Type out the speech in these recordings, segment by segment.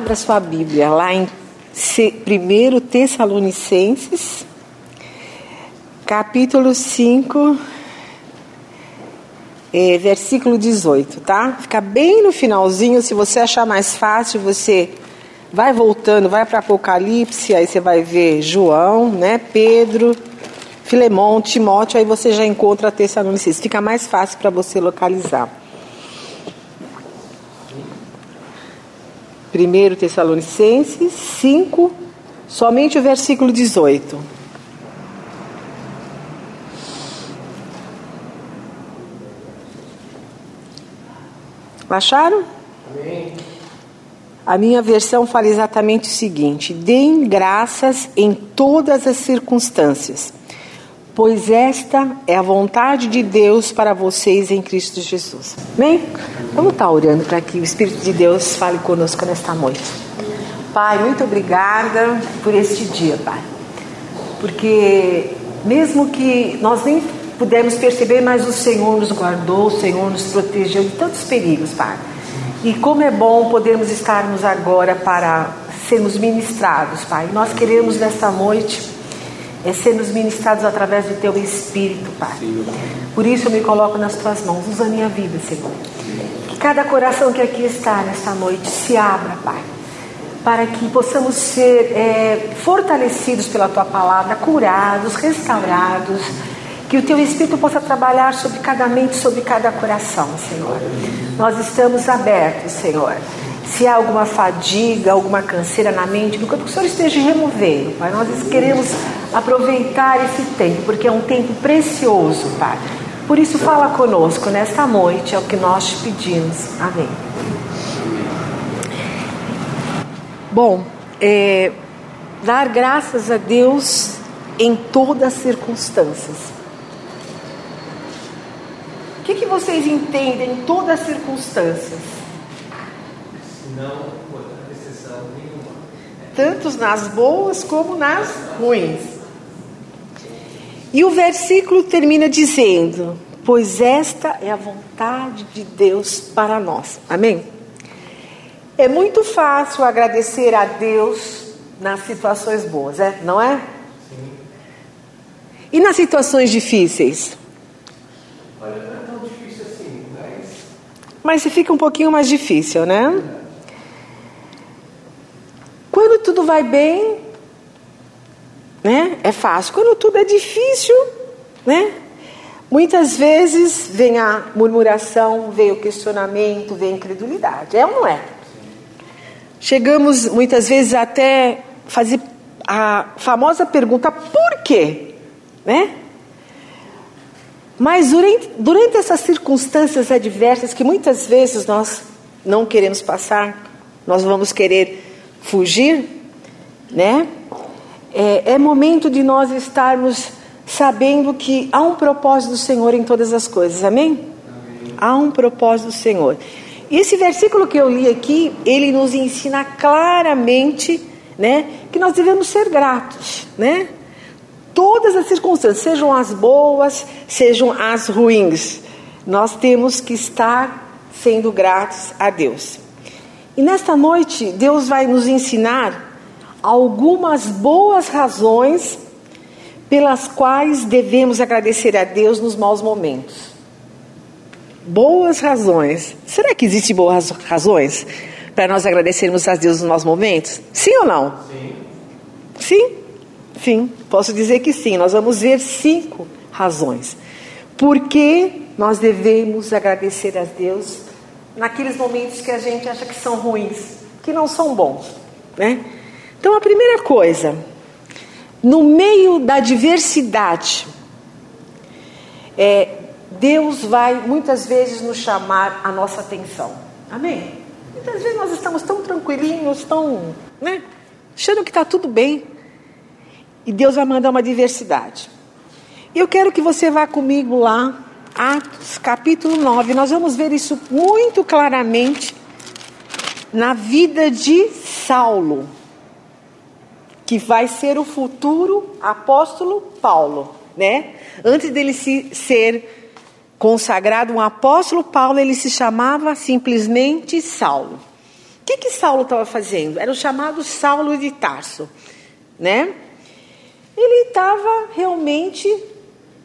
Abra sua Bíblia lá em 1 Tessalonicenses, capítulo 5, é, versículo 18, tá? Fica bem no finalzinho, se você achar mais fácil, você vai voltando, vai para Apocalipse, aí você vai ver João, né, Pedro, Filemão, Timóteo, aí você já encontra Tessalonicenses. Fica mais fácil para você localizar. 1 Tessalonicenses 5, somente o versículo 18. Acharam? Amém. A minha versão fala exatamente o seguinte: deem graças em todas as circunstâncias, pois esta é a vontade de Deus para vocês em Cristo Jesus. Amém? Vamos estar orando para que o Espírito de Deus fale conosco nesta noite. Pai, muito obrigada por este dia, Pai. Porque mesmo que nós nem pudemos perceber, mas o Senhor nos guardou, o Senhor nos protegeu de tantos perigos, Pai. E como é bom podermos estarmos agora para sermos ministrados, Pai. Nós queremos nesta noite é sermos ministrados através do Teu Espírito, Pai. Por isso eu me coloco nas Tuas mãos, usa a minha vida, Senhor. Que cada coração que aqui está nesta noite se abra, Pai, para que possamos ser é, fortalecidos pela Tua palavra, curados, restaurados. Que o Teu Espírito possa trabalhar sobre cada mente, sobre cada coração, Senhor. Nós estamos abertos, Senhor. Se há alguma fadiga, alguma canseira na mente, que o Senhor esteja removendo, Pai. Nós queremos aproveitar esse tempo, porque é um tempo precioso, Pai. Por isso, fala conosco nesta noite, é o que nós te pedimos. Amém. Bom, é, dar graças a Deus em todas as circunstâncias. O que, que vocês entendem em todas as circunstâncias? Não exceção nenhuma. Tanto nas boas como nas ruins. E o versículo termina dizendo: Pois esta é a vontade de Deus para nós. Amém? É muito fácil agradecer a Deus nas situações boas, é? não é? Sim. E nas situações difíceis? Olha, não é tão difícil assim, mas. Mas fica um pouquinho mais difícil, né? Quando tudo vai bem, né? É fácil. Quando tudo é difícil, né? Muitas vezes vem a murmuração, vem o questionamento, vem a incredulidade. É ou não é? Chegamos muitas vezes até fazer a famosa pergunta por quê, né? Mas durante, durante essas circunstâncias adversas que muitas vezes nós não queremos passar, nós vamos querer fugir, né? É, é momento de nós estarmos sabendo que há um propósito do Senhor em todas as coisas, amém? amém? Há um propósito do Senhor. E esse versículo que eu li aqui, ele nos ensina claramente, né, que nós devemos ser gratos, né? Todas as circunstâncias, sejam as boas, sejam as ruins, nós temos que estar sendo gratos a Deus. E nesta noite, Deus vai nos ensinar algumas boas razões pelas quais devemos agradecer a Deus nos maus momentos. Boas razões. Será que existem boas razões para nós agradecermos a Deus nos maus momentos? Sim ou não? Sim. Sim? Sim, posso dizer que sim. Nós vamos ver cinco razões. Por que nós devemos agradecer a Deus naqueles momentos que a gente acha que são ruins, que não são bons, né? Então, a primeira coisa, no meio da diversidade, é, Deus vai muitas vezes nos chamar a nossa atenção. Amém? Muitas vezes nós estamos tão tranquilinhos, tão, né? Achando que está tudo bem. E Deus vai mandar uma diversidade. Eu quero que você vá comigo lá, Atos capítulo 9. Nós vamos ver isso muito claramente na vida de Saulo que vai ser o futuro apóstolo Paulo, né? Antes dele se ser consagrado um apóstolo Paulo, ele se chamava simplesmente Saulo. O que que Saulo estava fazendo? Era o chamado Saulo de Tarso, né? Ele estava realmente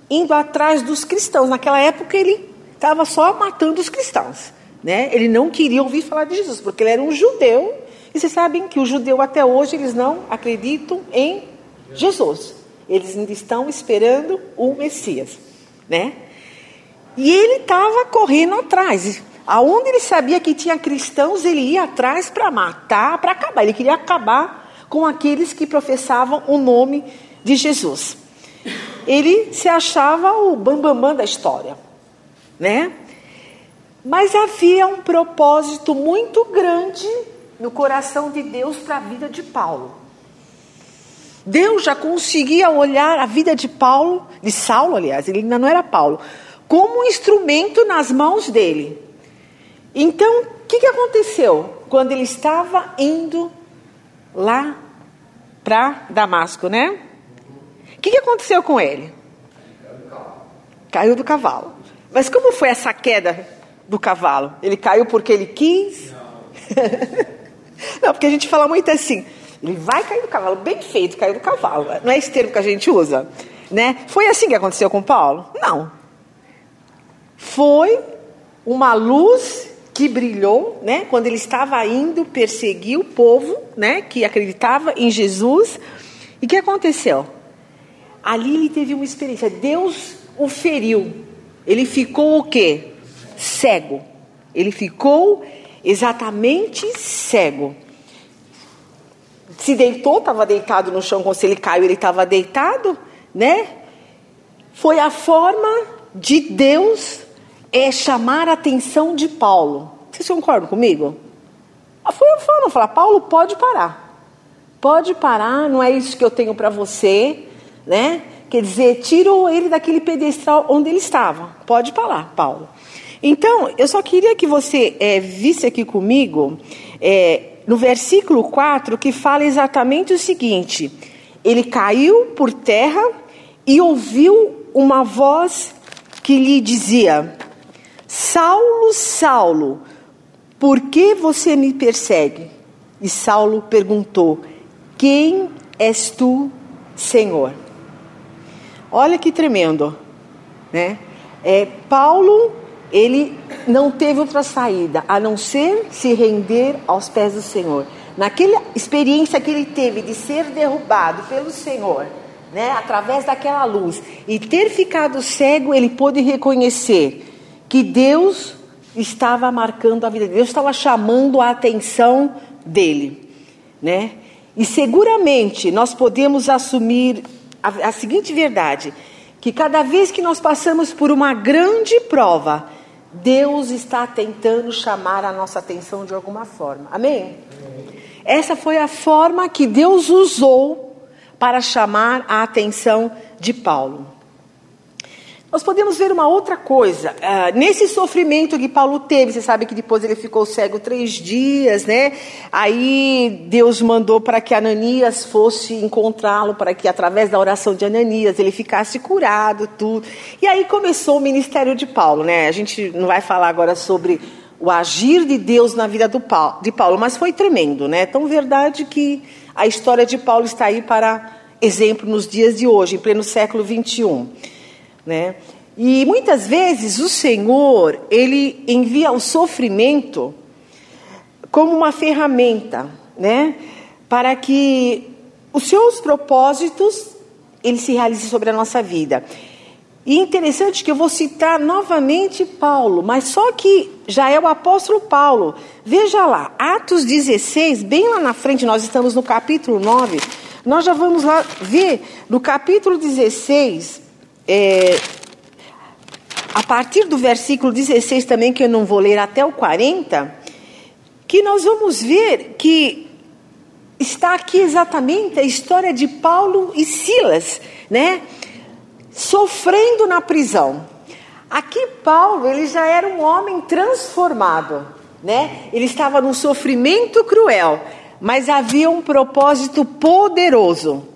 indo atrás dos cristãos. Naquela época ele estava só matando os cristãos, né? Ele não queria ouvir falar de Jesus, porque ele era um judeu. E vocês sabem que o judeu até hoje eles não acreditam em Jesus. Eles ainda estão esperando o Messias, né? E ele estava correndo atrás. Aonde ele sabia que tinha cristãos, ele ia atrás para matar, para acabar. Ele queria acabar com aqueles que professavam o nome de Jesus. Ele se achava o bambambam bam, bam da história, né? Mas havia um propósito muito grande no coração de Deus para a vida de Paulo. Deus já conseguia olhar a vida de Paulo, de Saulo, aliás, ele ainda não era Paulo, como um instrumento nas mãos dele. Então, o que, que aconteceu quando ele estava indo lá para Damasco, né? O que, que aconteceu com ele? Caiu do cavalo. Mas como foi essa queda do cavalo? Ele caiu porque ele quis? Não, Não porque a gente fala muito assim. Ele vai cair do cavalo, bem feito, caiu do cavalo. Não é esse termo que a gente usa, né? Foi assim que aconteceu com Paulo? Não. Foi uma luz que brilhou, né, quando ele estava indo perseguir o povo, né, que acreditava em Jesus. E o que aconteceu? Ali ele teve uma experiência. Deus o feriu. Ele ficou o quê? Cego. Ele ficou exatamente cego. Se deitou, estava deitado no chão, se ele caiu, ele estava deitado, né? Foi a forma de Deus é chamar a atenção de Paulo. Vocês concordam comigo? Foi a forma, falar, Paulo, pode parar. Pode parar, não é isso que eu tenho para você, né? Quer dizer, tirou ele daquele pedestral onde ele estava. Pode parar, Paulo. Então, eu só queria que você é, visse aqui comigo, é, no versículo 4, que fala exatamente o seguinte: Ele caiu por terra e ouviu uma voz que lhe dizia: Saulo, Saulo, por que você me persegue? E Saulo perguntou: Quem és tu, Senhor? Olha que tremendo, né? É, Paulo, ele não teve outra saída a não ser se render aos pés do Senhor. Naquela experiência que ele teve de ser derrubado pelo Senhor, né, através daquela luz, e ter ficado cego, ele pôde reconhecer que Deus estava marcando a vida dele, Deus estava chamando a atenção dele, né? E seguramente nós podemos assumir a, a seguinte verdade: que cada vez que nós passamos por uma grande prova, Deus está tentando chamar a nossa atenção de alguma forma. Amém? Amém? Essa foi a forma que Deus usou para chamar a atenção de Paulo. Nós podemos ver uma outra coisa. Uh, nesse sofrimento que Paulo teve, você sabe que depois ele ficou cego três dias, né? Aí Deus mandou para que Ananias fosse encontrá-lo, para que através da oração de Ananias ele ficasse curado, tudo. E aí começou o ministério de Paulo, né? A gente não vai falar agora sobre o agir de Deus na vida Paulo, de Paulo, mas foi tremendo, né? Tão verdade que a história de Paulo está aí para exemplo nos dias de hoje, em pleno século 21. Né? E muitas vezes o Senhor, ele envia o sofrimento como uma ferramenta, né? Para que os seus propósitos ele se realize sobre a nossa vida. E interessante que eu vou citar novamente Paulo, mas só que já é o apóstolo Paulo. Veja lá, Atos 16, bem lá na frente, nós estamos no capítulo 9. Nós já vamos lá ver no capítulo 16, é, a partir do versículo 16 também, que eu não vou ler até o 40, que nós vamos ver que está aqui exatamente a história de Paulo e Silas, né? Sofrendo na prisão. Aqui Paulo, ele já era um homem transformado, né? Ele estava num sofrimento cruel, mas havia um propósito poderoso.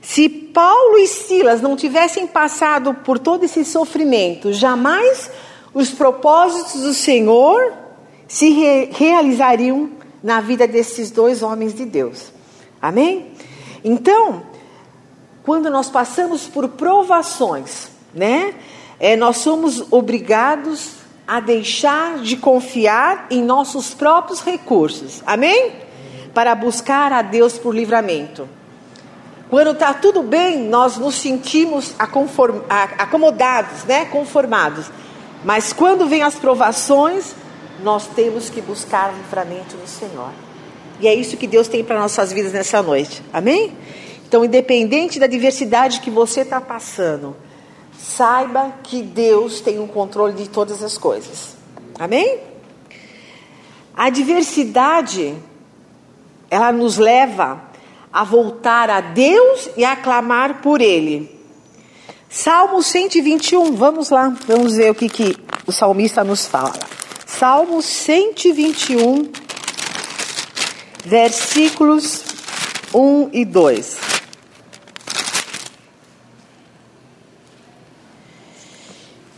Se Paulo e Silas não tivessem passado por todo esse sofrimento, jamais os propósitos do Senhor se re realizariam na vida desses dois homens de Deus. Amém? Então, quando nós passamos por provações, né? É, nós somos obrigados a deixar de confiar em nossos próprios recursos. Amém? Para buscar a Deus por livramento. Quando está tudo bem, nós nos sentimos acomodados, né? conformados. Mas quando vem as provações, nós temos que buscar livramento no Senhor. E é isso que Deus tem para nossas vidas nessa noite. Amém? Então, independente da diversidade que você está passando, saiba que Deus tem o um controle de todas as coisas. Amém? A diversidade, ela nos leva a voltar a Deus e a clamar por Ele. Salmo 121, vamos lá, vamos ver o que, que o salmista nos fala. Salmo 121, versículos 1 e 2.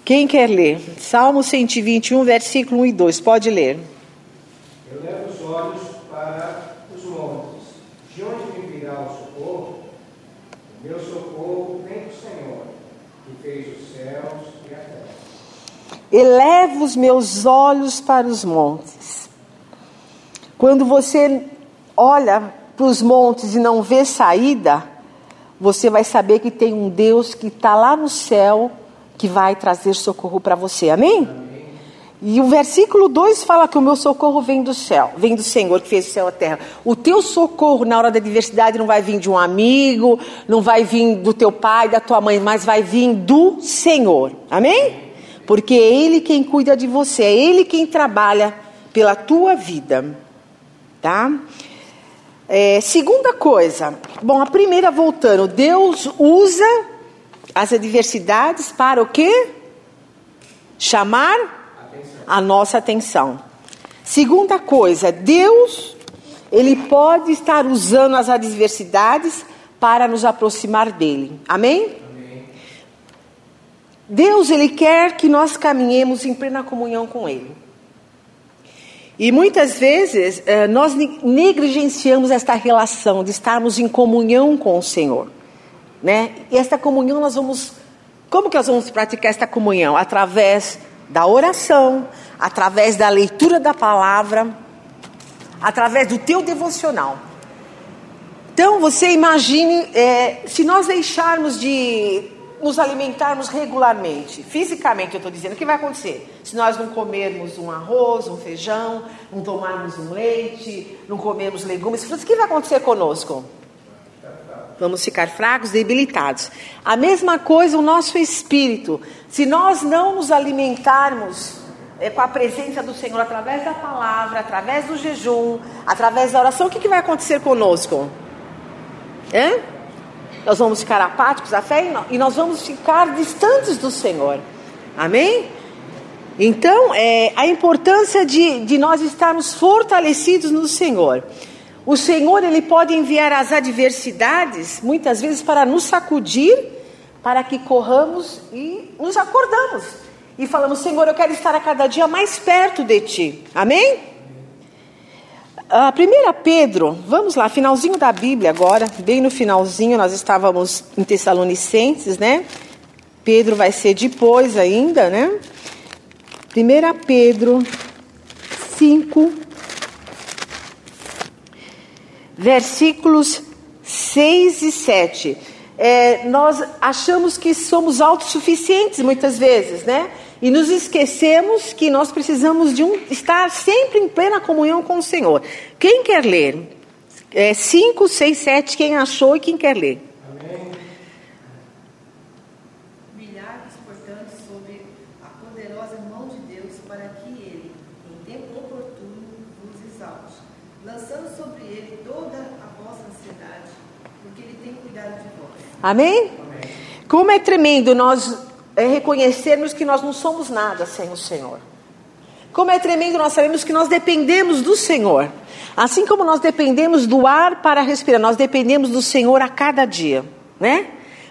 Quem quer ler? Salmo 121, versículo 1 e 2. Pode ler. Eu levo os olhos para os montes. De onde me virá o socorro? O meu socorro vem do Senhor, que fez os céus e a terra. Elevo os meus olhos para os montes. Quando você olha para os montes e não vê saída, você vai saber que tem um Deus que está lá no céu que vai trazer socorro para você. Amém? Amém? E o versículo 2 fala que o meu socorro vem do céu, vem do Senhor que fez o céu e a terra. O teu socorro na hora da adversidade não vai vir de um amigo, não vai vir do teu pai, da tua mãe, mas vai vir do Senhor. Amém? Porque é Ele quem cuida de você, é Ele quem trabalha pela tua vida. Tá? É, segunda coisa, bom, a primeira voltando, Deus usa as adversidades para o quê? Chamar a nossa atenção. Segunda coisa, Deus, ele pode estar usando as adversidades para nos aproximar dele. Amém? Deus, ele quer que nós caminhemos em plena comunhão com ele. E muitas vezes eh, nós negligenciamos esta relação de estarmos em comunhão com o Senhor, né? E esta comunhão nós vamos, como que nós vamos praticar esta comunhão? Através da oração, através da leitura da palavra, através do teu devocional. Então você imagine é, se nós deixarmos de nos alimentarmos regularmente, fisicamente eu estou dizendo, o que vai acontecer? Se nós não comermos um arroz, um feijão, não tomarmos um leite, não comermos legumes, o que vai acontecer conosco? Vamos ficar fracos, debilitados. A mesma coisa o nosso espírito. Se nós não nos alimentarmos é, com a presença do Senhor através da palavra, através do jejum, através da oração, o que, que vai acontecer conosco? É? Nós vamos ficar apáticos à fé e nós vamos ficar distantes do Senhor. Amém? Então, é, a importância de, de nós estarmos fortalecidos no Senhor. O Senhor ele pode enviar as adversidades, muitas vezes para nos sacudir, para que corramos e nos acordamos e falamos: Senhor, eu quero estar a cada dia mais perto de Ti. Amém? A primeira Pedro, vamos lá, finalzinho da Bíblia agora, bem no finalzinho, nós estávamos em Tessalonicenses, né? Pedro vai ser depois ainda, né? 1 Pedro 5, versículos 6 e 7. É, nós achamos que somos autossuficientes muitas vezes, né? E nos esquecemos que nós precisamos de um, estar sempre em plena comunhão com o Senhor. Quem quer ler? 5, 6, 7, quem achou e quem quer ler? Amém? Como é tremendo nós é, reconhecermos que nós não somos nada sem o Senhor. Como é tremendo nós sabemos que nós dependemos do Senhor. Assim como nós dependemos do ar para respirar, nós dependemos do Senhor a cada dia, né?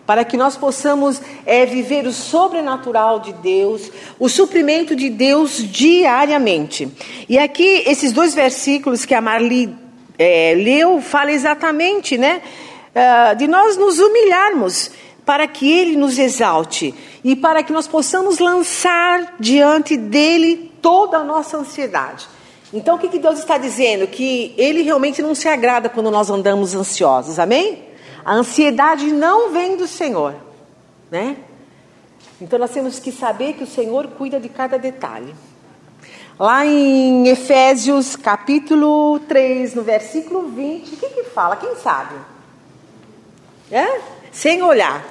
para que nós possamos é, viver o sobrenatural de Deus, o suprimento de Deus diariamente. E aqui, esses dois versículos que a Marli é, leu, fala exatamente, né? Uh, de nós nos humilharmos para que Ele nos exalte e para que nós possamos lançar diante dele toda a nossa ansiedade. Então, o que, que Deus está dizendo? Que Ele realmente não se agrada quando nós andamos ansiosos, amém? A ansiedade não vem do Senhor, né? Então, nós temos que saber que o Senhor cuida de cada detalhe. Lá em Efésios capítulo 3, no versículo 20, o que, que fala? Quem sabe? É? Sem olhar.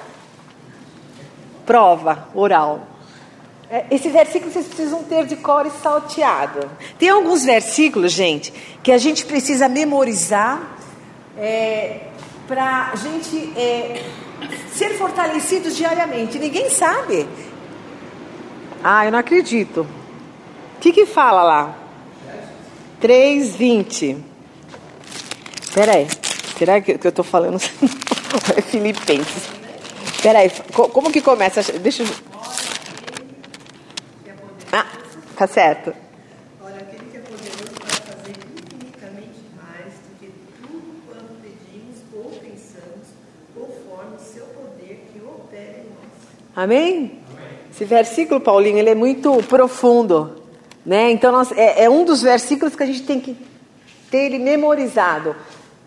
Prova oral. É, esse versículo vocês precisam ter de cor e salteado. Tem alguns versículos, gente, que a gente precisa memorizar é, para a gente é, ser fortalecidos diariamente. Ninguém sabe. Ah, eu não acredito. O que, que fala lá? 3,20. Espera aí. Será que eu estou falando? é Filipenses. Espera aí. Como que começa? Deixa eu... Ah, tá certo. Amém? Esse versículo, Paulinho, ele é muito profundo. Né? Então, nós, é, é um dos versículos que a gente tem que ter ele memorizado.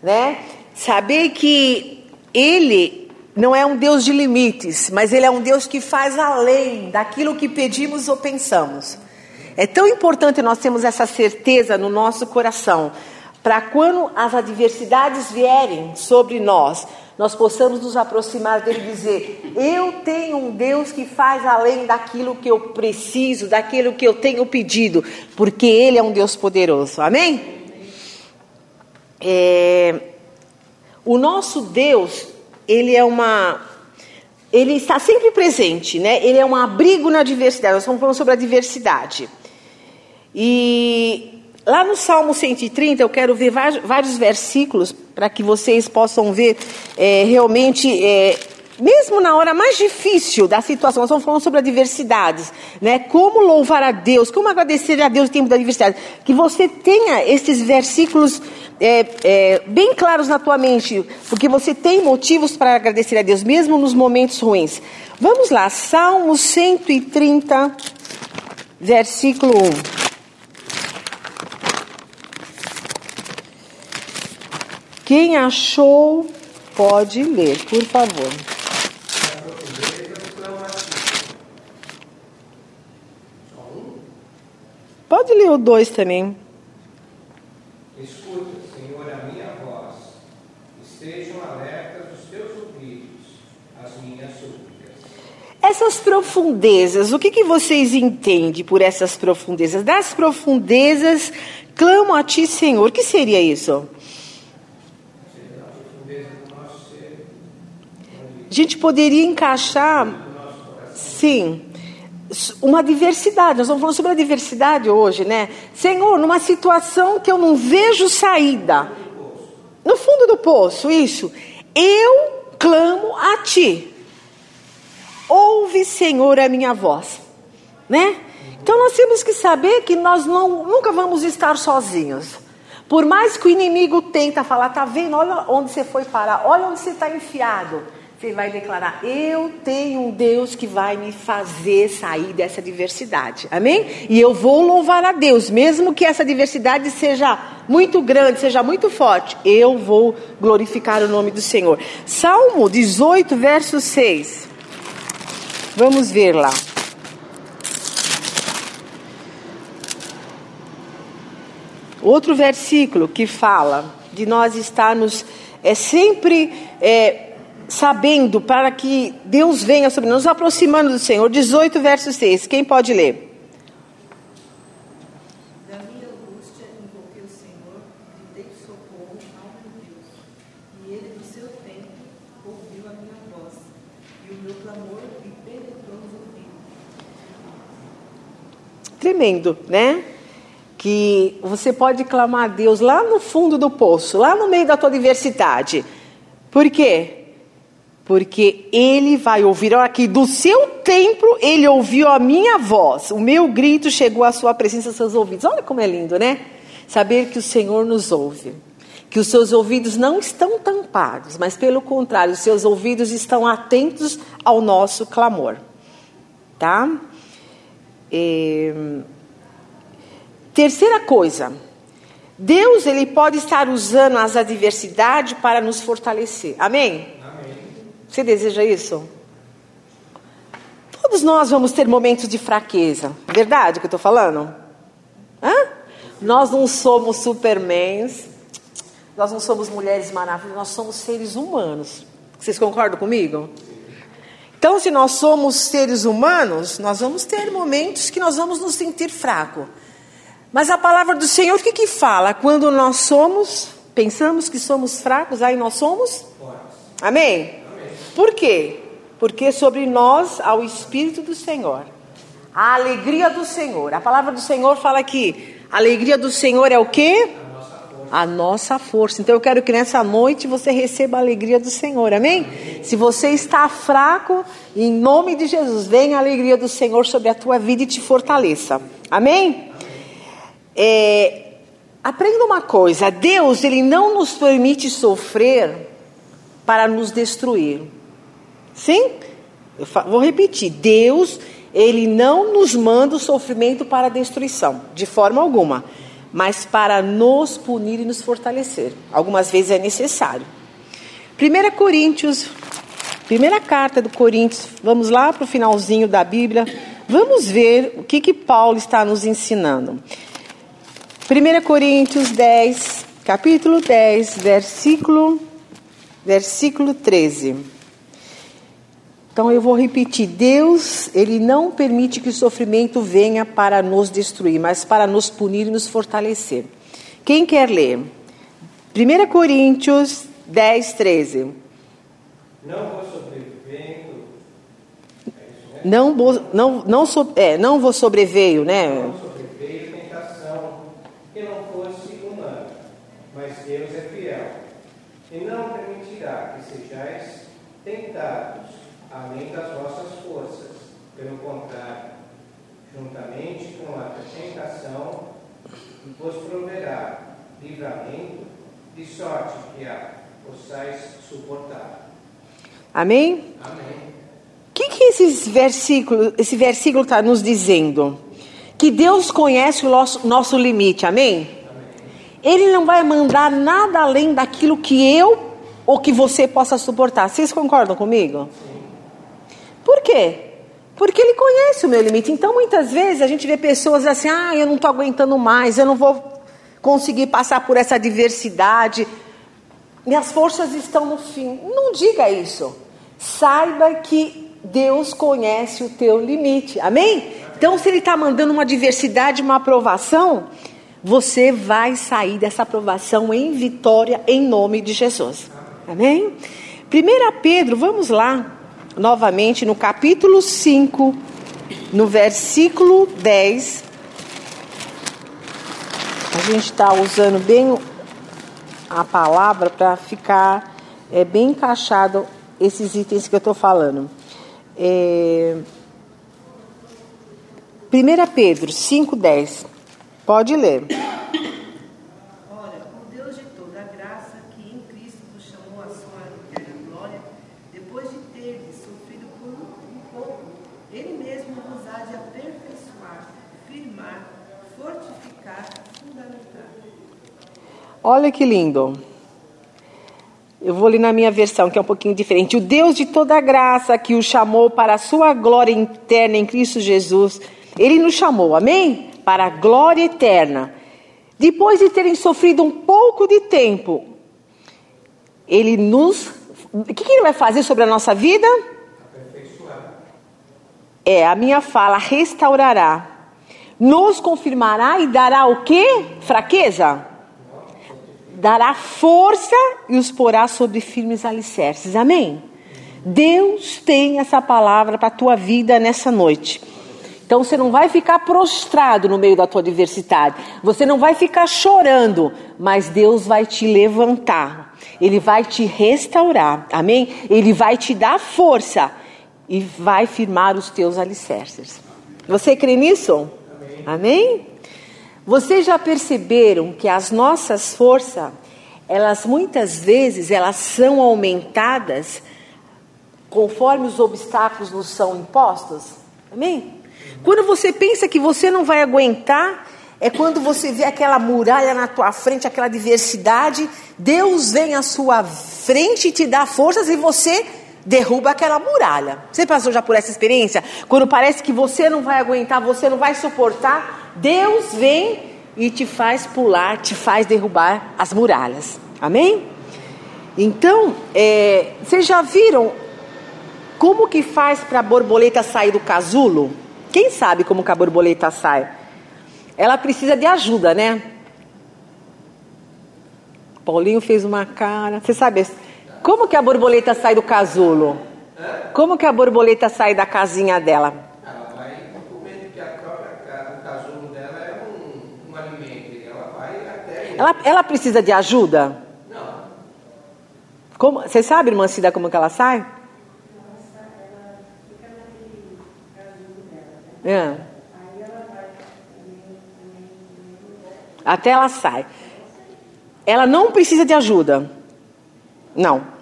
Né? Saber que ele não é um Deus de limites, mas Ele é um Deus que faz além daquilo que pedimos ou pensamos. É tão importante nós termos essa certeza no nosso coração, para quando as adversidades vierem sobre nós, nós possamos nos aproximar dele e dizer: Eu tenho um Deus que faz além daquilo que eu preciso, daquilo que eu tenho pedido, porque Ele é um Deus poderoso. Amém? É, o nosso Deus ele é uma ele está sempre presente, né? Ele é um abrigo na diversidade. Nós estamos falando sobre a diversidade. E lá no Salmo 130, eu quero ver vários versículos para que vocês possam ver é, realmente, é, mesmo na hora mais difícil da situação, nós estamos falando sobre a diversidade, né? Como louvar a Deus, como agradecer a Deus no tempo da diversidade. Que você tenha esses versículos é, é, bem claros na tua mente, porque você tem motivos para agradecer a Deus, mesmo nos momentos ruins. Vamos lá, Salmo 130, versículo 1. Quem achou, pode ler, por favor. Pode ler o 2 também. Essas profundezas, o que, que vocês entendem por essas profundezas? Das profundezas clamo a ti, Senhor. O que seria isso? A gente poderia encaixar, sim, uma diversidade. Nós estamos falando sobre a diversidade hoje, né? Senhor, numa situação que eu não vejo saída, no fundo do poço, isso, eu clamo a ti. Ouve, Senhor, a minha voz, né? Então nós temos que saber que nós não, nunca vamos estar sozinhos. Por mais que o inimigo tenta falar, tá vendo? Olha onde você foi parar, olha onde você está enfiado. Você vai declarar: Eu tenho um Deus que vai me fazer sair dessa diversidade. Amém? E eu vou louvar a Deus, mesmo que essa diversidade seja muito grande, seja muito forte. Eu vou glorificar o nome do Senhor. Salmo 18, verso 6. Vamos ver lá. Outro versículo que fala de nós estarmos é, sempre é, sabendo para que Deus venha sobre nós, nos aproximando do Senhor. 18, verso 6. Quem pode ler? tremendo, né? Que você pode clamar a Deus lá no fundo do poço, lá no meio da tua diversidade. Por quê? Porque ele vai ouvir. Olha aqui, do seu templo ele ouviu a minha voz, o meu grito chegou à sua presença, aos seus ouvidos. Olha como é lindo, né? Saber que o Senhor nos ouve, que os seus ouvidos não estão tampados, mas pelo contrário, os seus ouvidos estão atentos ao nosso clamor, tá? E... Terceira coisa, Deus ele pode estar usando as adversidades para nos fortalecer. Amém? Você deseja isso? Todos nós vamos ter momentos de fraqueza. Verdade que eu estou falando? Hã? Nós não somos supermans. Nós não somos mulheres maravilhosas. Nós somos seres humanos. Vocês concordam comigo? Então, se nós somos seres humanos, nós vamos ter momentos que nós vamos nos sentir fracos. Mas a palavra do Senhor, o que, que fala? Quando nós somos, pensamos que somos fracos, aí nós somos? Amém. Por quê? Porque sobre nós há o Espírito do Senhor, a alegria do Senhor. A palavra do Senhor fala que a alegria do Senhor é o quê? A nossa força. Então eu quero que nessa noite você receba a alegria do Senhor, amém? Se você está fraco, em nome de Jesus, venha a alegria do Senhor sobre a tua vida e te fortaleça, amém? É, aprenda uma coisa: Deus ele não nos permite sofrer para nos destruir. Sim? Eu vou repetir: Deus ele não nos manda o sofrimento para a destruição, de forma alguma, mas para nos punir e nos fortalecer. Algumas vezes é necessário. 1 Coríntios, primeira carta do Coríntios, vamos lá para o finalzinho da Bíblia, vamos ver o que, que Paulo está nos ensinando. 1 Coríntios 10, capítulo 10, versículo, versículo 13. Então eu vou repetir: Deus, Ele não permite que o sofrimento venha para nos destruir, mas para nos punir e nos fortalecer. Quem quer ler? 1 Coríntios 10, 13. Não vou sobrevivendo. É isso, né? Não, não, não, so- é, não vos sobreveio, né? Não sobreveio tentação que não fosse humana, mas Deus é fiel. E não permitirá que sejais tentados além das vossas forças. Pelo contrário, juntamente com a tentação, vos proverá livramento, de sorte que a possais suportar. Amém? Amém. O que, que esses versículos, esse versículo está nos dizendo? Que Deus conhece o nosso, nosso limite, amém? Ele não vai mandar nada além daquilo que eu ou que você possa suportar. Vocês concordam comigo? Por quê? Porque ele conhece o meu limite. Então, muitas vezes, a gente vê pessoas assim: ah, eu não estou aguentando mais, eu não vou conseguir passar por essa adversidade. Minhas forças estão no fim. Não diga isso. Saiba que Deus conhece o teu limite. Amém? Então, se Ele está mandando uma adversidade, uma aprovação, você vai sair dessa aprovação em vitória, em nome de Jesus. Amém? 1 Pedro, vamos lá, novamente, no capítulo 5, no versículo 10. A gente está usando bem a palavra para ficar é, bem encaixado esses itens que eu estou falando. É, 1 Pedro 5,10. Pode ler. Ora, o Deus de toda a graça, que em Cristo vos chamou à sua eterna glória, depois de terdes sofrido por um pouco, Ele mesmo vos há de aperfeiçoar, firmar, fortificar, fundamentar. Olha que lindo. Eu vou ler na minha versão, que é um pouquinho diferente. O Deus de toda graça que o chamou para a sua glória eterna em Cristo Jesus, ele nos chamou, amém? Para a glória eterna. Depois de terem sofrido um pouco de tempo, ele nos. O que, que ele vai fazer sobre a nossa vida? Aperfeiçoar. É, a minha fala restaurará, nos confirmará e dará o quê? Fraqueza? Dará força e os porá sobre firmes alicerces. Amém? Deus tem essa palavra para a tua vida nessa noite. Então você não vai ficar prostrado no meio da tua adversidade. Você não vai ficar chorando, mas Deus vai te levantar. Ele vai te restaurar, amém? Ele vai te dar força e vai firmar os teus alicerces. Você crê nisso? Amém? amém? Vocês já perceberam que as nossas forças, elas muitas vezes elas são aumentadas conforme os obstáculos nos são impostos? Amém? Quando você pensa que você não vai aguentar, é quando você vê aquela muralha na tua frente, aquela diversidade, Deus vem à sua frente e te dá forças e você derruba aquela muralha. Você passou já por essa experiência? Quando parece que você não vai aguentar, você não vai suportar, Deus vem e te faz pular, te faz derrubar as muralhas. Amém? Então, é, vocês já viram como que faz para a borboleta sair do casulo? Quem sabe como que a borboleta sai? Ela precisa de ajuda, né? Paulinho fez uma cara. Você sabe como que a borboleta sai do casulo? Como que a borboleta sai da casinha dela? Ela vai comendo que a própria o casulo dela é um, um alimento. Ela vai até. Ela, ela precisa de ajuda? Não. Como, você sabe, irmã Cida, como que ela sai? É. Até ela sai. Ela não precisa de ajuda. Não, não.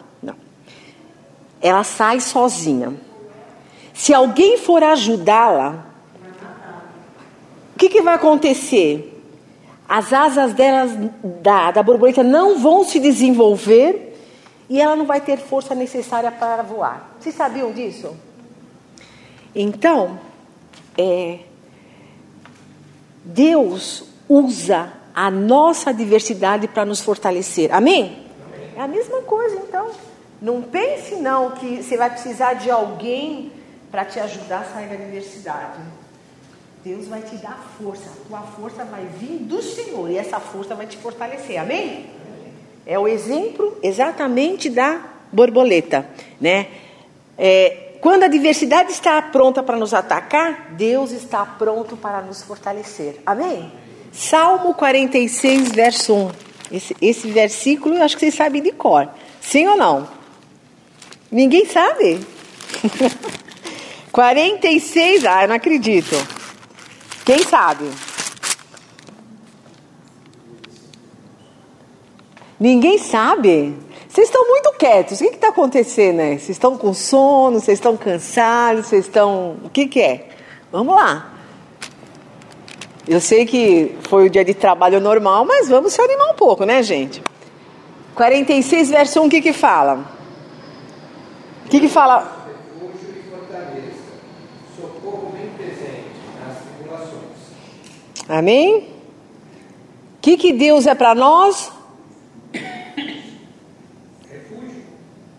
Ela sai sozinha. Se alguém for ajudá-la, o que, que vai acontecer? As asas delas, da, da borboleta não vão se desenvolver e ela não vai ter força necessária para voar. Vocês sabiam disso? Então, é, Deus usa a nossa diversidade para nos fortalecer. Amém? É a mesma coisa, então. Não pense não que você vai precisar de alguém para te ajudar a sair da diversidade. Deus vai te dar força. A tua força vai vir do Senhor e essa força vai te fortalecer. Amém? É o exemplo exatamente da borboleta, né? É, quando a diversidade está pronta para nos atacar, Deus está pronto para nos fortalecer. Amém? Salmo 46, verso 1. Esse, esse versículo eu acho que vocês sabem de cor. Sim ou não? Ninguém sabe? 46, ah, eu não acredito. Quem sabe? Ninguém sabe? Vocês estão muito quietos. O que está acontecendo aí? Vocês estão com sono? Vocês estão cansados? Vocês estão. O que, que é? Vamos lá. Eu sei que foi o dia de trabalho normal, mas vamos se animar um pouco, né, gente? 46, verso 1, o que que fala? Que que fala? Refúgio. Amém? O que, que Deus é para nós?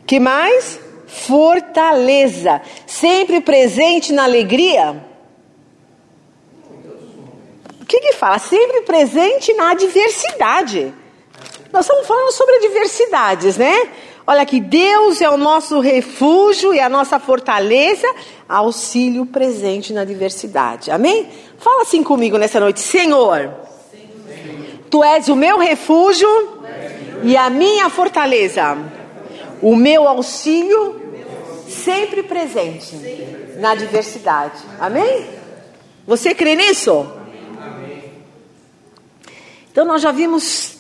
Que mais? Fortaleza. Sempre presente na alegria. O que, que fala? Sempre presente na adversidade. Nós estamos falando sobre adversidades, né? Olha aqui, Deus é o nosso refúgio e a nossa fortaleza, auxílio presente na adversidade. Amém? Fala assim comigo nessa noite, Senhor. Tu és o meu refúgio e a minha fortaleza o meu auxílio sempre presente na adversidade. Amém? Você crê nisso? Então nós já vimos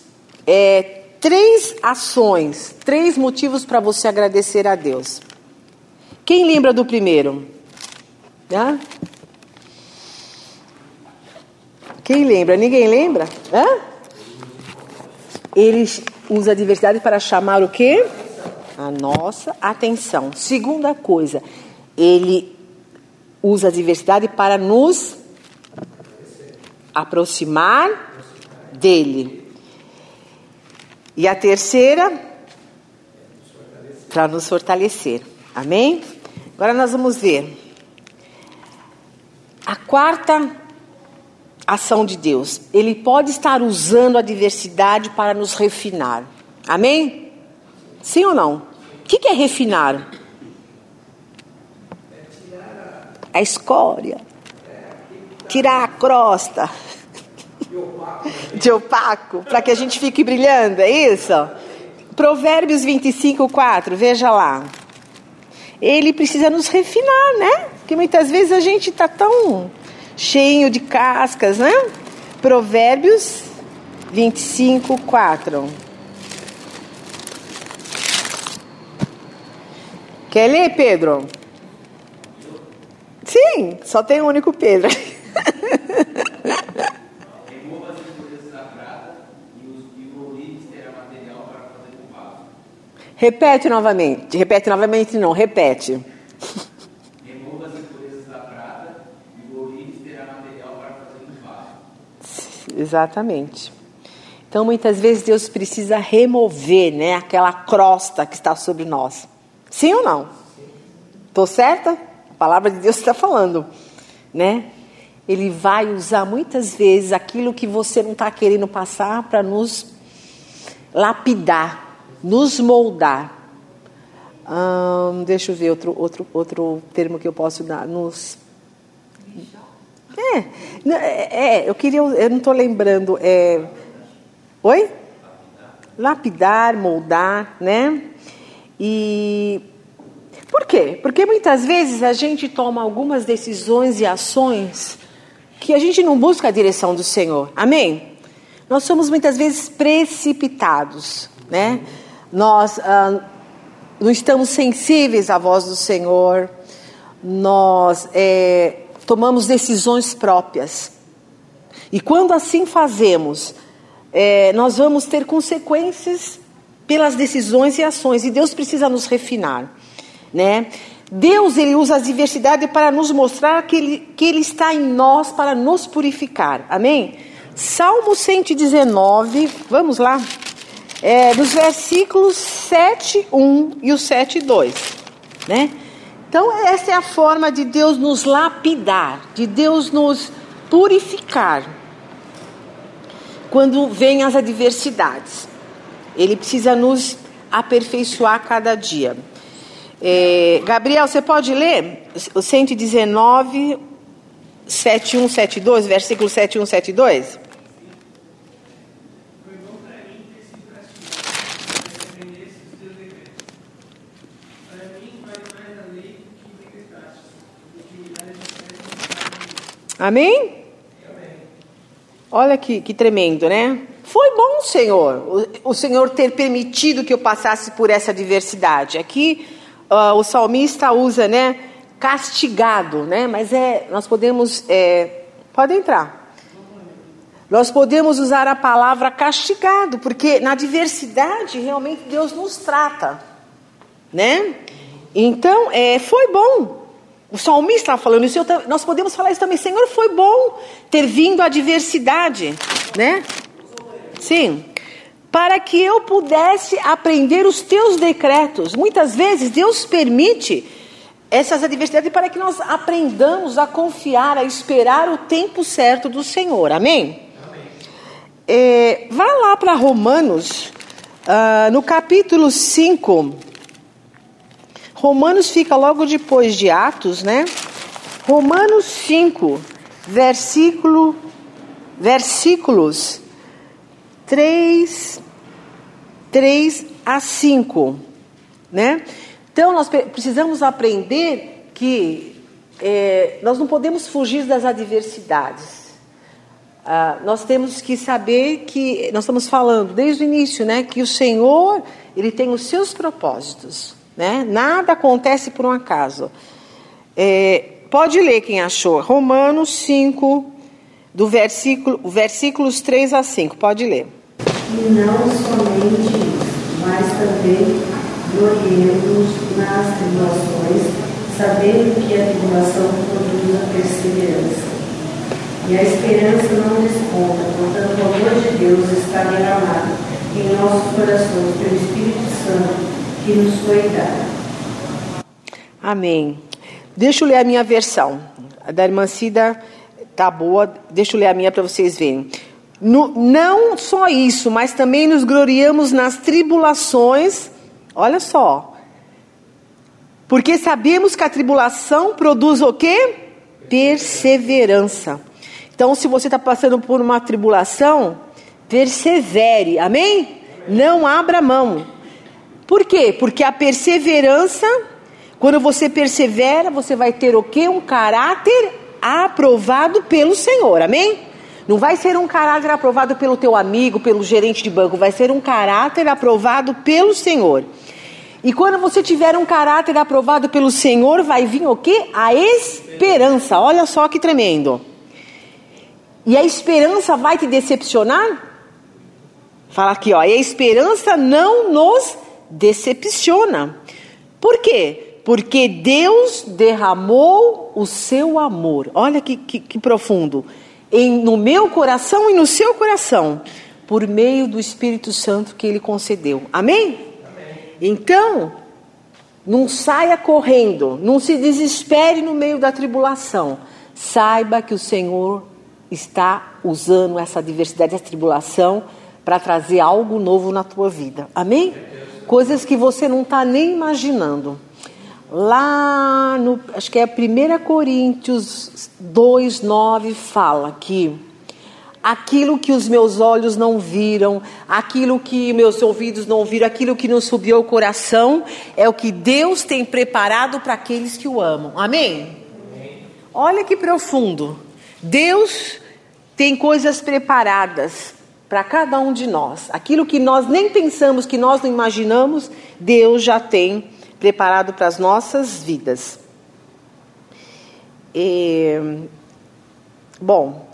é, três ações, três motivos para você agradecer a Deus. Quem lembra do primeiro? Hã? Quem lembra? Ninguém lembra? Hã? Ele usa a diversidade para chamar o quê? a nossa atenção. Segunda coisa, ele usa a diversidade para nos aproximar dele. E a terceira, para nos fortalecer. Amém? Agora nós vamos ver a quarta ação de Deus. Ele pode estar usando a diversidade para nos refinar. Amém? Sim ou não? O que, é refinar? A escória. Tirar a crosta. De opaco, para que a gente fique brilhando, é isso? Provérbios 25, 4, veja lá. Ele precisa nos refinar, né? Porque muitas vezes a gente está tão cheio de cascas, né? Provérbios 25, 4. Quer ler, Pedro? Sim, só tem um único Pedro. Remova as impurezas da prata e os e o ourives terá material para fazer um vaso. Repete novamente. Repete novamente, não, repete. Remova as impurezas da prata e o ourives terá material para fazer um vaso. Exatamente. Então, muitas vezes Deus precisa remover, né, aquela crosta que está sobre nós. Sim ou não? Estou certa? A palavra de Deus está falando, né? Ele vai usar muitas vezes aquilo que você não está querendo passar para nos lapidar, nos moldar. Ahn, deixa eu ver outro, outro, outro termo que eu posso dar. Nos é, é, é, eu queria, eu não estou lembrando. É, oi? Lapidar, moldar, né? E por quê? Porque muitas vezes a gente toma algumas decisões e ações que a gente não busca a direção do Senhor. Amém? Nós somos muitas vezes precipitados, né? Nós ah, não estamos sensíveis à voz do Senhor. Nós é, tomamos decisões próprias. E quando assim fazemos, é, nós vamos ter consequências pelas decisões e ações. E Deus precisa nos refinar, né? Deus ele usa a diversidade para nos mostrar que ele, que ele está em nós para nos purificar. Amém? Salmo 119, vamos lá. É, nos versículos 7, 1 e o 7, 2. Né? Então, essa é a forma de Deus nos lapidar, de Deus nos purificar. Quando vêm as adversidades, Ele precisa nos aperfeiçoar cada dia. É, Gabriel, você pode ler o 119, 71, 72, versículo 71, 72? Foi bom para mim ter sido castigado, para defendesse os teus decretos. Para mim, vale mais a lei que decretaste, do que a Amém? Olha que, que tremendo, né? Foi bom, Senhor, o, o Senhor ter permitido que eu passasse por essa adversidade. Aqui ah, o salmista usa, né? Castigado, né? Mas é, nós podemos, é, pode entrar. Nós podemos usar a palavra castigado, porque na adversidade realmente Deus nos trata, né? Então, é, foi bom. O salmista está falando isso, eu nós podemos falar isso também. Senhor, foi bom ter vindo a adversidade, né? Sim. Para que eu pudesse aprender os teus decretos. Muitas vezes Deus permite essas adversidades para que nós aprendamos a confiar, a esperar o tempo certo do Senhor. Amém? É, vá lá para Romanos, ah, no capítulo 5. Romanos fica logo depois de Atos, né? Romanos 5, versículo, versículos 3, 3 a 5, né? Então nós pre- precisamos aprender que é, nós não podemos fugir das adversidades. Ah, nós temos que saber que nós estamos falando desde o início, né, que o Senhor ele tem os seus propósitos, né? Nada acontece por um acaso. É, pode ler quem achou. Romanos 5 do versículo versículos 3 a 5. Pode ler. E não somente isso, mas também gloriemos nas tribulações, sabendo que a tribulação produz a perseverança. E a esperança não desconta, portanto, o amor de Deus está derramado em nossos corações pelo Espírito Santo que nos foi dado. Amém. Deixa eu ler a minha versão. A da irmã Cida tá boa. Deixa eu ler a minha para vocês verem. No- não só isso, mas também nos gloriamos nas tribulações. Olha só. Porque sabemos que a tribulação produz o quê? Perseverança. Então, se você está passando por uma tribulação, persevere. Amém? Não abra mão. Por quê? Porque a perseverança, quando você persevera, você vai ter o quê? Um caráter aprovado pelo Senhor. Amém? Não vai ser um caráter aprovado pelo teu amigo, pelo gerente de banco, vai ser um caráter aprovado pelo Senhor. E quando você tiver um caráter aprovado pelo Senhor, vai vir o quê? A esperança. Olha só que tremendo. E a esperança vai te decepcionar? Fala aqui, ó. E a esperança não nos decepciona. Por quê? Porque Deus derramou o seu amor. Olha que, que, que profundo. Em, no meu coração e no seu coração. Por meio do Espírito Santo que Ele concedeu. Amém? Então, não saia correndo, não se desespere no meio da tribulação. Saiba que o Senhor está usando essa diversidade, essa tribulação, para trazer algo novo na tua vida. Amém? Coisas que você não está nem imaginando. Lá no, acho que é 1 Coríntios 2, 9, fala que aquilo que os meus olhos não viram, aquilo que meus ouvidos não ouviram, aquilo que não subiu ao coração, é o que Deus tem preparado para aqueles que o amam. Amém? Amém? Olha que profundo. Deus tem coisas preparadas para cada um de nós. Aquilo que nós nem pensamos, que nós não imaginamos, Deus já tem preparado para as nossas vidas. Bom,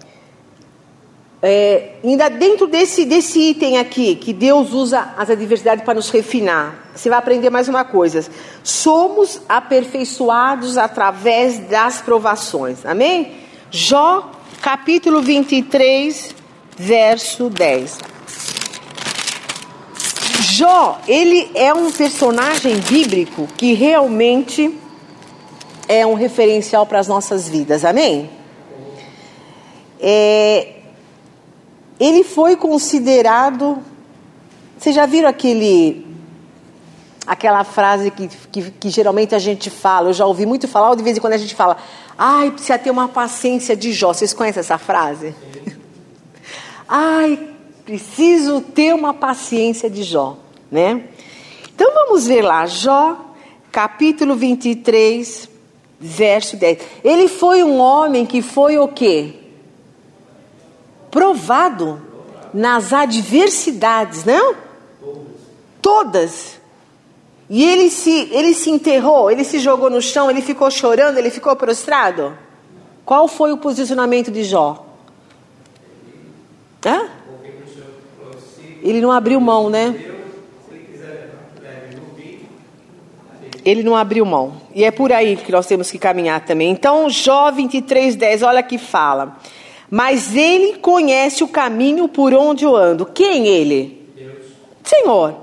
é, ainda dentro desse, desse item aqui, que Deus usa as adversidades para nos refinar, você vai aprender mais uma coisa. Somos aperfeiçoados através das provações. Amém? Jó, capítulo 23, verso 10. Jó, ele é um personagem bíblico que realmente é um referencial para as nossas vidas. Amém? É, ele foi considerado. Vocês já viram aquele. Aquela frase que, que, que, geralmente a gente fala, eu já ouvi muito falar, ou de vez em quando a gente fala, ai, precisa ter uma paciência de Jó. Vocês conhecem essa frase? Ai, preciso ter uma paciência de Jó, né? Então vamos ver lá, Jó, capítulo 23, verso 10. Ele foi um homem que foi o quê? provado nas adversidades, não? Todas. E ele se, ele se enterrou, ele se jogou no chão, ele ficou chorando, ele ficou prostrado. Qual foi o posicionamento de Jó? Hã? Ele não abriu mão, né? Ele não abriu mão. E é por aí que nós temos que caminhar também. Então, Jó 23, 10, olha que fala. Mas ele conhece o caminho por onde eu ando. Quem ele? Deus. Senhor.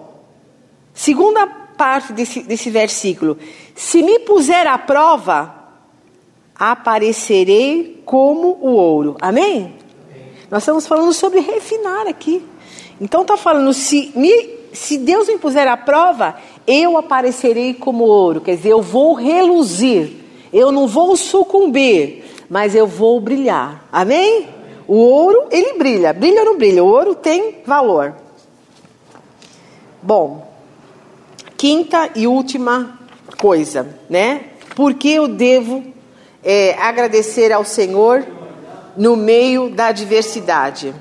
Segunda parte desse, desse versículo. Se me puser à prova, aparecerei como o ouro. Amém? Nós estamos falando sobre refinar aqui. Então está falando, se, me, se Deus me puser à prova, eu aparecerei como ouro. Quer dizer, eu vou reluzir. Eu não vou sucumbir mas eu vou brilhar. Amém? O ouro, ele brilha. Brilha ou não brilha? O ouro tem valor. Bom, quinta e última coisa, né? Por que eu devo é, agradecer ao Senhor no meio da adversidade?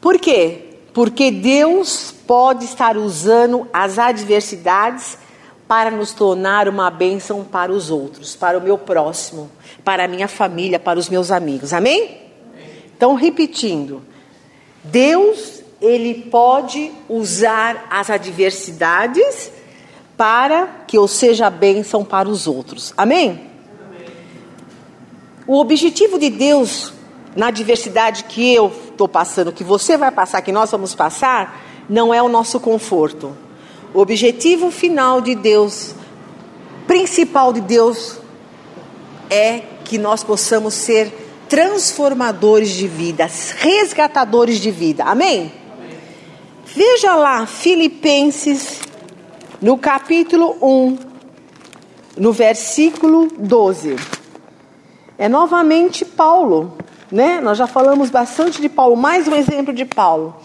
Por quê? Porque Deus pode estar usando as adversidades para nos tornar uma bênção para os outros, para o meu próximo, para a minha família, para os meus amigos. Amém? Então, repetindo, Deus, ele pode usar as adversidades para que eu seja bênção para os outros. Amém? O objetivo de Deus na adversidade que eu estou passando, que você vai passar, que nós vamos passar, não é o nosso conforto o objetivo final de Deus, principal de Deus, é que nós possamos ser transformadores de vidas, resgatadores de vida. Amém? Amém? Veja lá, Filipenses, no capítulo 1, no versículo 12. É novamente Paulo, né? Nós já falamos bastante de Paulo, mais um exemplo de Paulo.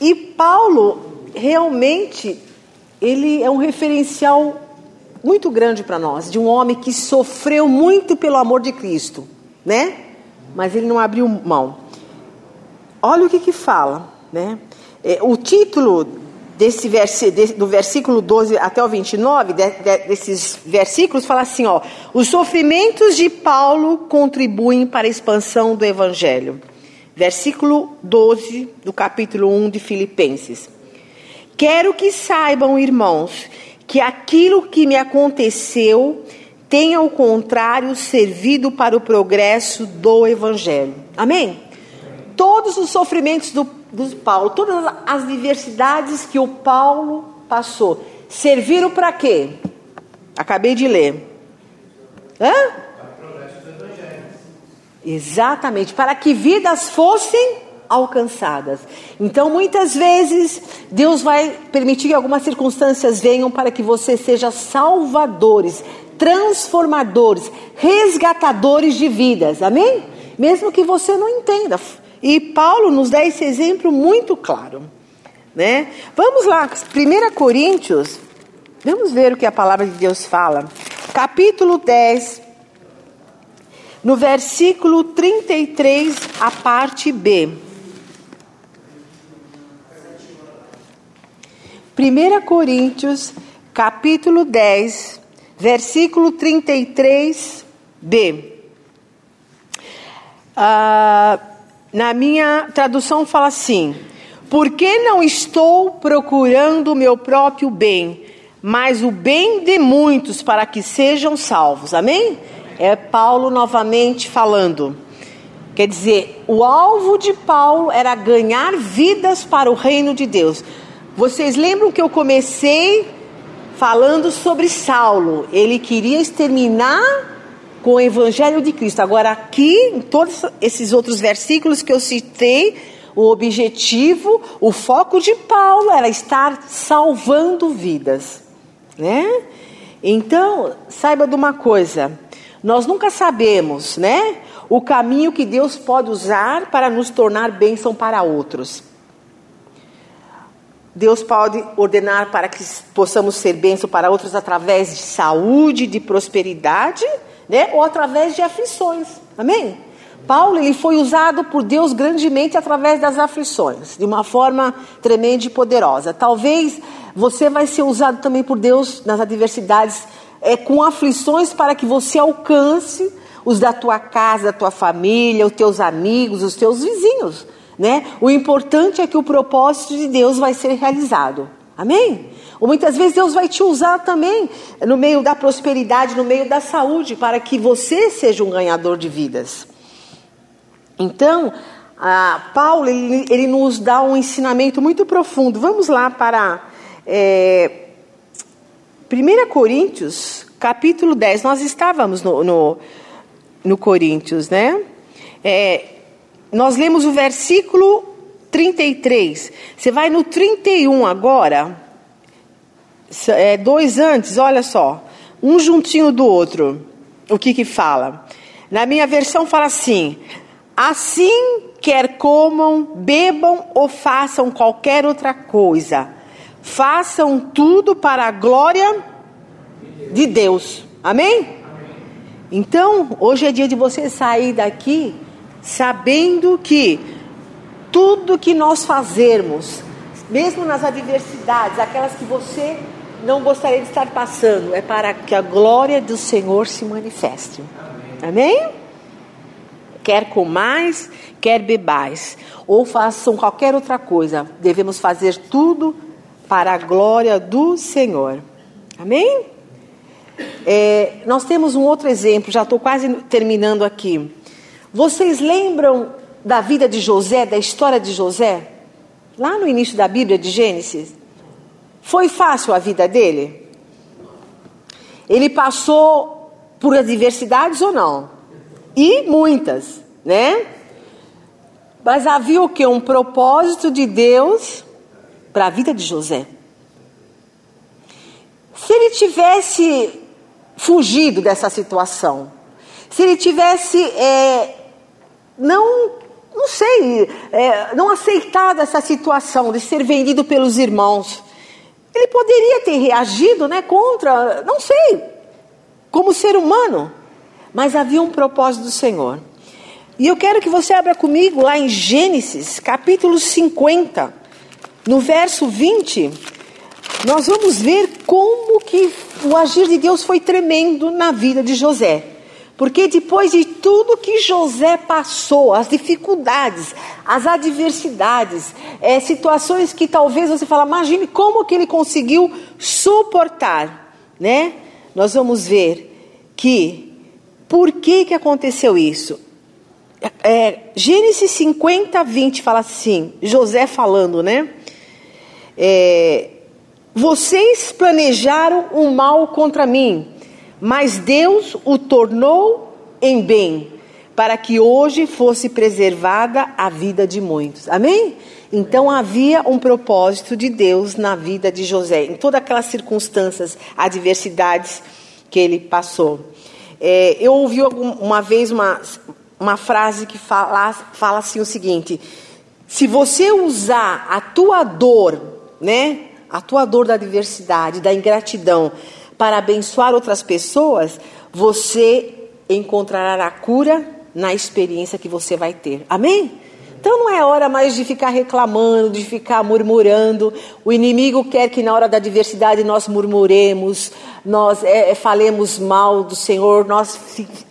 E Paulo realmente ele é um referencial muito grande para nós, de um homem que sofreu muito pelo amor de Cristo, né? Mas ele não abriu mão. Olha o que que fala, né? É, o título desse versi, de, do versículo 12 até o 29, de, de, desses versículos, fala assim: ó, os sofrimentos de Paulo contribuem para a expansão do evangelho. Versículo 12 do capítulo 1 de Filipenses. Quero que saibam, irmãos, que aquilo que me aconteceu tem, ao contrário, servido para o progresso do Evangelho. Amém? Todos os sofrimentos do, do Paulo, todas as diversidades que o Paulo passou, serviram para quê? Acabei de ler. Hã? Exatamente, para que vidas fossem alcançadas. Então, muitas vezes, Deus vai permitir que algumas circunstâncias venham para que você seja salvadores, transformadores, resgatadores de vidas. Amém? Mesmo que você não entenda. E Paulo nos dá esse exemplo muito claro. Né? Vamos lá, 1 Coríntios, vamos ver o que a palavra de Deus fala. Capítulo 10, no versículo 33, a parte B. 1 Coríntios, capítulo 10, versículo 33b. Ah, na minha tradução fala assim: Porque não estou procurando o meu próprio bem, mas o bem de muitos para que sejam salvos. Amém? É Paulo novamente falando. Quer dizer, o alvo de Paulo era ganhar vidas para o reino de Deus. Vocês lembram que eu comecei falando sobre Saulo? Ele queria exterminar com o evangelho de Cristo. Agora, aqui, em todos esses outros versículos que eu citei, o objetivo, o foco de Paulo era estar salvando vidas, né? Então, saiba de uma coisa, nós nunca sabemos, né, o caminho que Deus pode usar para nos tornar bênção para outros. Deus pode ordenar para que possamos ser bênção para outros através de saúde, de prosperidade, né? ou através de aflições. Amém? Paulo ele foi usado por Deus grandemente através das aflições, de uma forma tremenda e poderosa. Talvez você vai ser usado também por Deus nas adversidades, é, com aflições para que você alcance os da tua casa, da tua família, os teus amigos, os teus vizinhos. Né? O importante é que o propósito de Deus vai ser realizado. Amém? Ou muitas vezes Deus vai te usar também no meio da prosperidade, no meio da saúde, para que você seja um ganhador de vidas. Então, Paulo ele, ele, nos dá um ensinamento muito profundo. Vamos lá para é, 1 Coríntios, capítulo 10. Nós estávamos no, no, no Coríntios, né? É, nós lemos o versículo 33. Você vai no 31 agora. É, dois antes, olha só. Um juntinho do outro. O que que fala? Na minha versão fala assim: Assim quer comam, bebam ou façam qualquer outra coisa, façam tudo para a glória de Deus. Amém? Então, hoje é dia de você sair daqui sabendo que tudo que nós fazermos, mesmo nas adversidades, aquelas que você não gostaria de estar passando, é para que a glória do Senhor se manifeste. Amém? Amém? Quer comais, quer bebais, ou façam qualquer outra coisa, devemos fazer tudo para a glória do Senhor. Amém? É, nós temos um outro exemplo, já estou quase terminando aqui. Vocês lembram da vida de José, da história de José? Lá no início da Bíblia de Gênesis? Foi fácil a vida dele? Ele passou por adversidades ou não? E muitas, né? Mas havia o que? Um propósito de Deus para a vida de José. Se ele tivesse fugido dessa situação, se ele tivesse é, não não sei, é, não aceitado essa situação de ser vendido pelos irmãos. Ele poderia ter reagido né, contra, não sei, como ser humano, mas havia um propósito do Senhor. E eu quero que você abra comigo lá em Gênesis, capítulo 50, no verso 20, nós vamos ver como que o agir de Deus foi tremendo na vida de José. Porque depois de tudo que José passou, as dificuldades, as adversidades, é, situações que talvez você fala, imagine como que ele conseguiu suportar, né? Nós vamos ver que por que que aconteceu isso? É, Gênesis 50, 20 fala assim, José falando, né? É, vocês planejaram um mal contra mim mas Deus o tornou em bem, para que hoje fosse preservada a vida de muitos. Amém? Então havia um propósito de Deus na vida de José, em todas aquelas circunstâncias, adversidades que ele passou. É, eu ouvi uma vez uma, uma frase que fala, fala assim o seguinte: se você usar a tua dor, né, a tua dor da adversidade, da ingratidão, para abençoar outras pessoas, você encontrará a cura na experiência que você vai ter. Amém? Então não é hora mais de ficar reclamando, de ficar murmurando. O inimigo quer que na hora da adversidade nós murmuremos, nós é, é falemos mal do Senhor, nós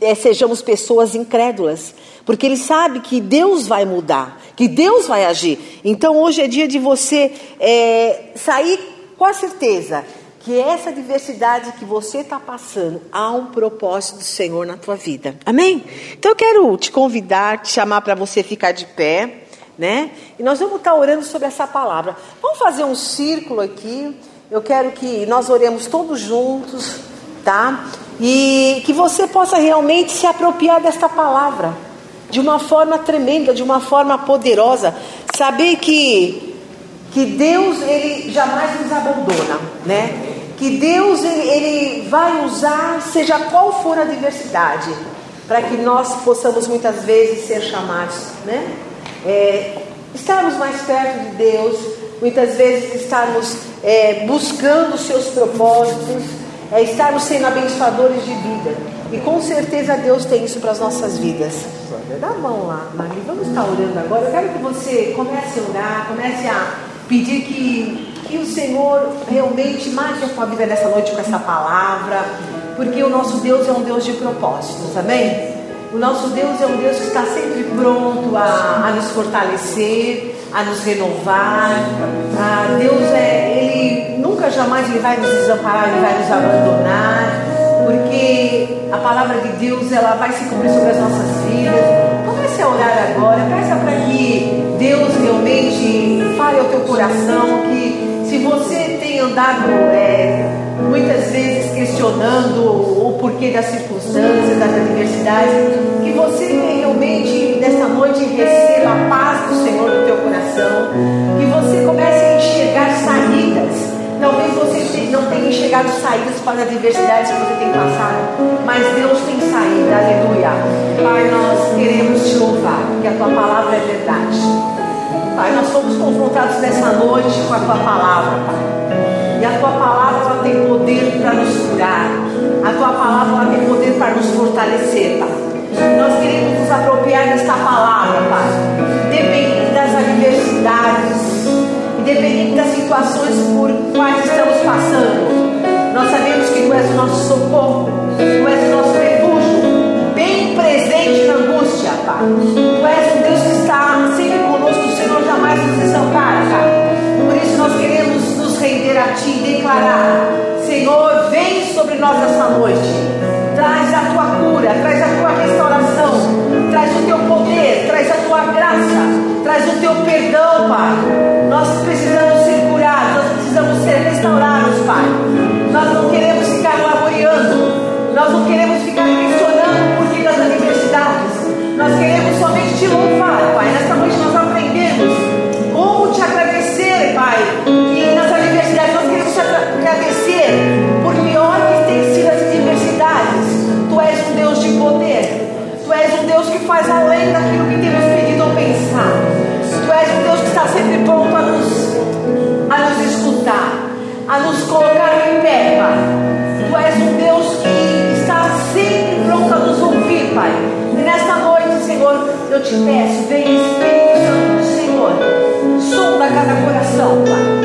é, sejamos pessoas incrédulas. Porque ele sabe que Deus vai mudar, que Deus vai agir. Então hoje é dia de você é, sair com a certeza que essa diversidade que você está passando há um propósito do Senhor na tua vida. Amém? Então eu quero te convidar, te chamar para você ficar de pé, né? E nós vamos estar tá orando sobre essa palavra. Vamos fazer um círculo aqui. Eu quero que nós oremos todos juntos, tá? E que você possa realmente se apropriar desta palavra de uma forma tremenda, de uma forma poderosa. Saber que que Deus ele jamais nos abandona, né? Que Deus ele, vai usar, seja qual for a diversidade, para que nós possamos muitas vezes ser chamados, né? É, estarmos mais perto de Deus, muitas vezes estarmos é, buscando os seus propósitos, é, estarmos sendo abençoadores de vida. E com certeza Deus tem isso para as nossas vidas. Dá a mão lá, Maria. Vamos estar orando agora. Eu quero que você comece a orar, comece a pedir que que o Senhor realmente marque a sua vida nessa noite com essa palavra, porque o nosso Deus é um Deus de propósitos, amém? O nosso Deus é um Deus que está sempre pronto a, a nos fortalecer, a nos renovar. A Deus é, Ele nunca jamais Ele vai nos desamparar, Ele vai nos abandonar, porque a palavra de Deus ela vai se cumprir sobre as nossas vidas. Comece a orar agora, peça para que Deus realmente fale ao teu coração, que se você tem andado é, muitas vezes questionando o porquê das circunstâncias, das adversidades, que você realmente nesta noite receba a paz do Senhor no teu coração, que você comece a enxergar saídas. Talvez você não tenha enxergado saídas para as adversidades que você tem passado, mas Deus tem saída, aleluia. Pai, nós queremos te louvar, porque a tua palavra é verdade. Pai, nós fomos confrontados nessa noite com a tua palavra, Pai. E a tua palavra tem poder para nos curar. A tua palavra tem poder para nos fortalecer, Pai. Nós queremos nos apropriar desta palavra, Pai. Independente das adversidades, independente das situações por quais estamos passando. Nós sabemos que Tu és o nosso socorro, Tu és o nosso refúgio, bem presente na angústia, Pai. Tu és um a Ti e declarar: Senhor, vem sobre nós essa noite. Traz a tua cura, traz a tua restauração, traz o teu poder, traz a tua graça, traz o teu perdão, Pai. Nós precisamos ser curados, nós precisamos ser restaurados, Pai. Nós não queremos ficar laboreando, nós não queremos sempre pronto a nos, a nos escutar, a nos colocar em pé, Pai. Tu és um Deus que está sempre pronto a nos ouvir, Pai. E nesta noite, Senhor, eu te peço, vem Espírito Santo do Senhor, sonda cada coração, Pai.